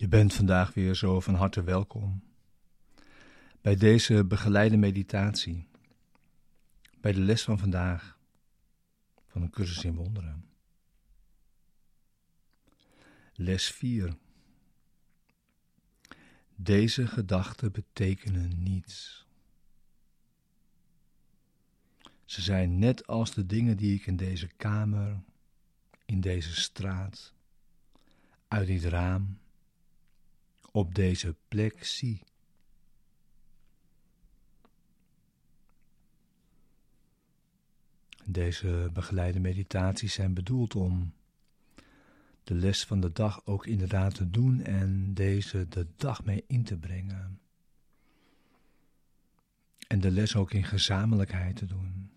Je bent vandaag weer zo van harte welkom bij deze begeleide meditatie, bij de les van vandaag van een cursus in wonderen. Les 4. Deze gedachten betekenen niets. Ze zijn net als de dingen die ik in deze kamer, in deze straat, uit dit raam, op deze plek zie. Deze begeleide meditaties zijn bedoeld om de les van de dag ook inderdaad te doen en deze de dag mee in te brengen. En de les ook in gezamenlijkheid te doen.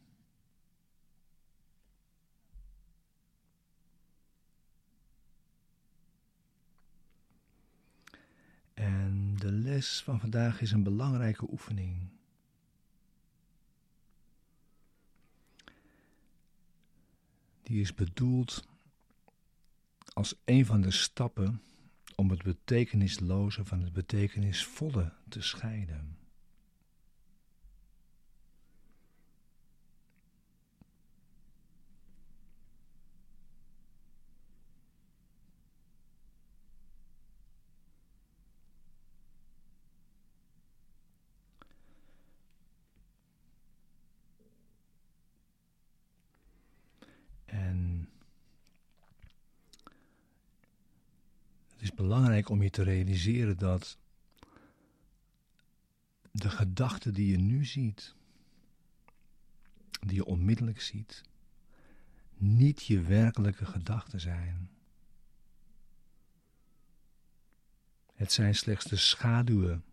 En de les van vandaag is een belangrijke oefening. Die is bedoeld als een van de stappen om het betekenisloze van het betekenisvolle te scheiden. Is belangrijk om je te realiseren dat de gedachten die je nu ziet, die je onmiddellijk ziet, niet je werkelijke gedachten zijn. Het zijn slechts de schaduwen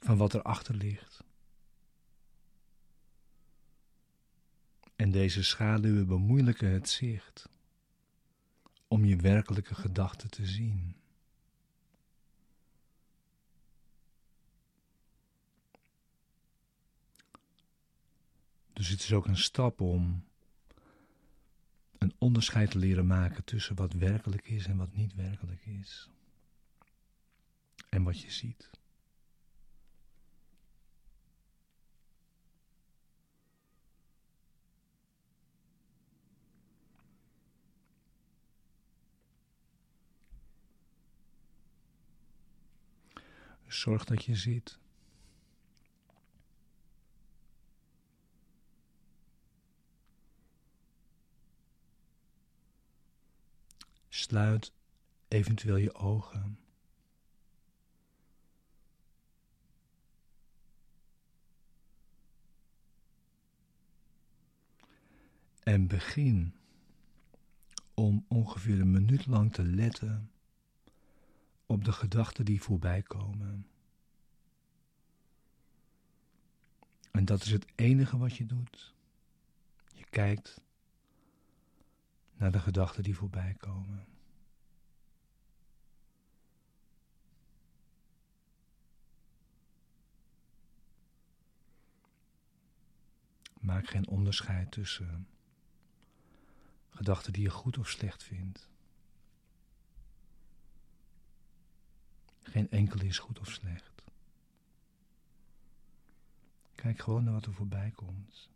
van wat erachter ligt. En deze schaduwen bemoeilijken het zicht om je werkelijke gedachten te zien. Dus het is ook een stap om een onderscheid te leren maken tussen wat werkelijk is en wat niet werkelijk is. En wat je ziet. Zorg dat je ziet. Sluit eventueel je ogen. En begin om ongeveer een minuut lang te letten op de gedachten die voorbij komen. En dat is het enige wat je doet. Je kijkt naar de gedachten die voorbij komen. Maak geen onderscheid tussen gedachten die je goed of slecht vindt. Geen enkele is goed of slecht. Kijk gewoon naar wat er voorbij komt.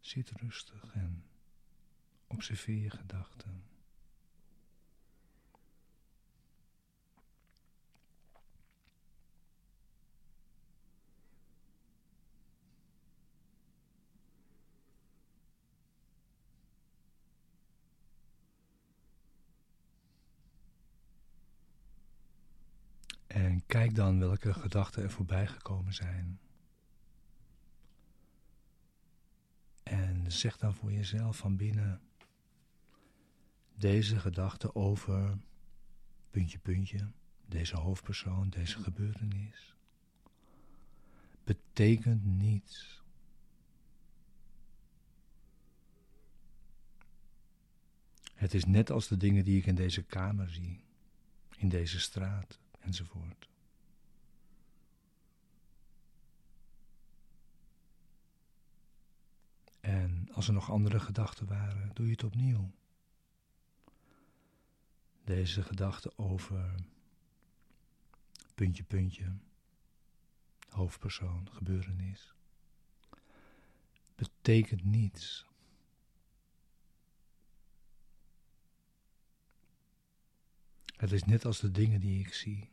Zit rustig en observeer je gedachten. En kijk dan welke gedachten er voorbij gekomen zijn. zeg dan voor jezelf van binnen deze gedachte over puntje, puntje, deze hoofdpersoon, deze gebeurtenis. betekent niets. Het is net als de dingen die ik in deze kamer zie, in deze straat enzovoort. En als er nog andere gedachten waren, doe je het opnieuw. Deze gedachte over puntje, puntje, hoofdpersoon, gebeurenis, betekent niets. Het is net als de dingen die ik zie.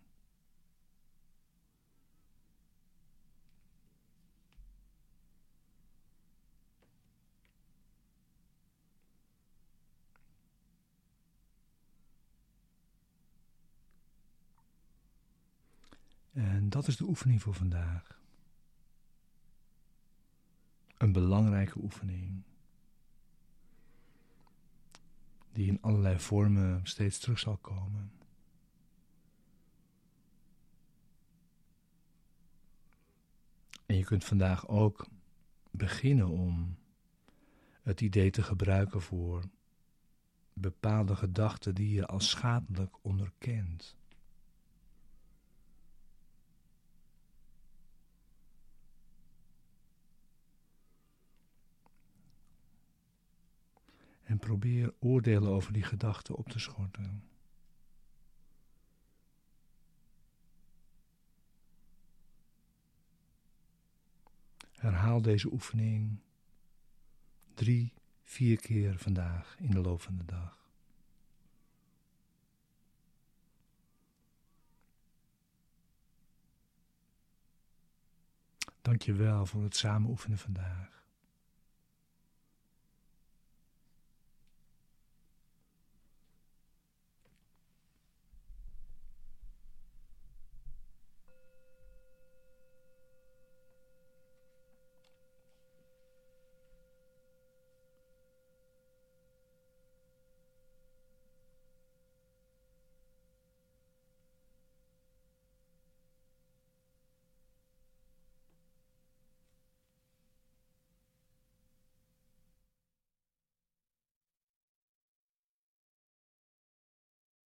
En dat is de oefening voor vandaag. Een belangrijke oefening. Die in allerlei vormen steeds terug zal komen. En je kunt vandaag ook beginnen om het idee te gebruiken voor bepaalde gedachten die je als schadelijk onderkent. En probeer oordelen over die gedachten op te schorten. Herhaal deze oefening drie, vier keer vandaag in de loop van de dag. Dank je wel voor het samen oefenen vandaag.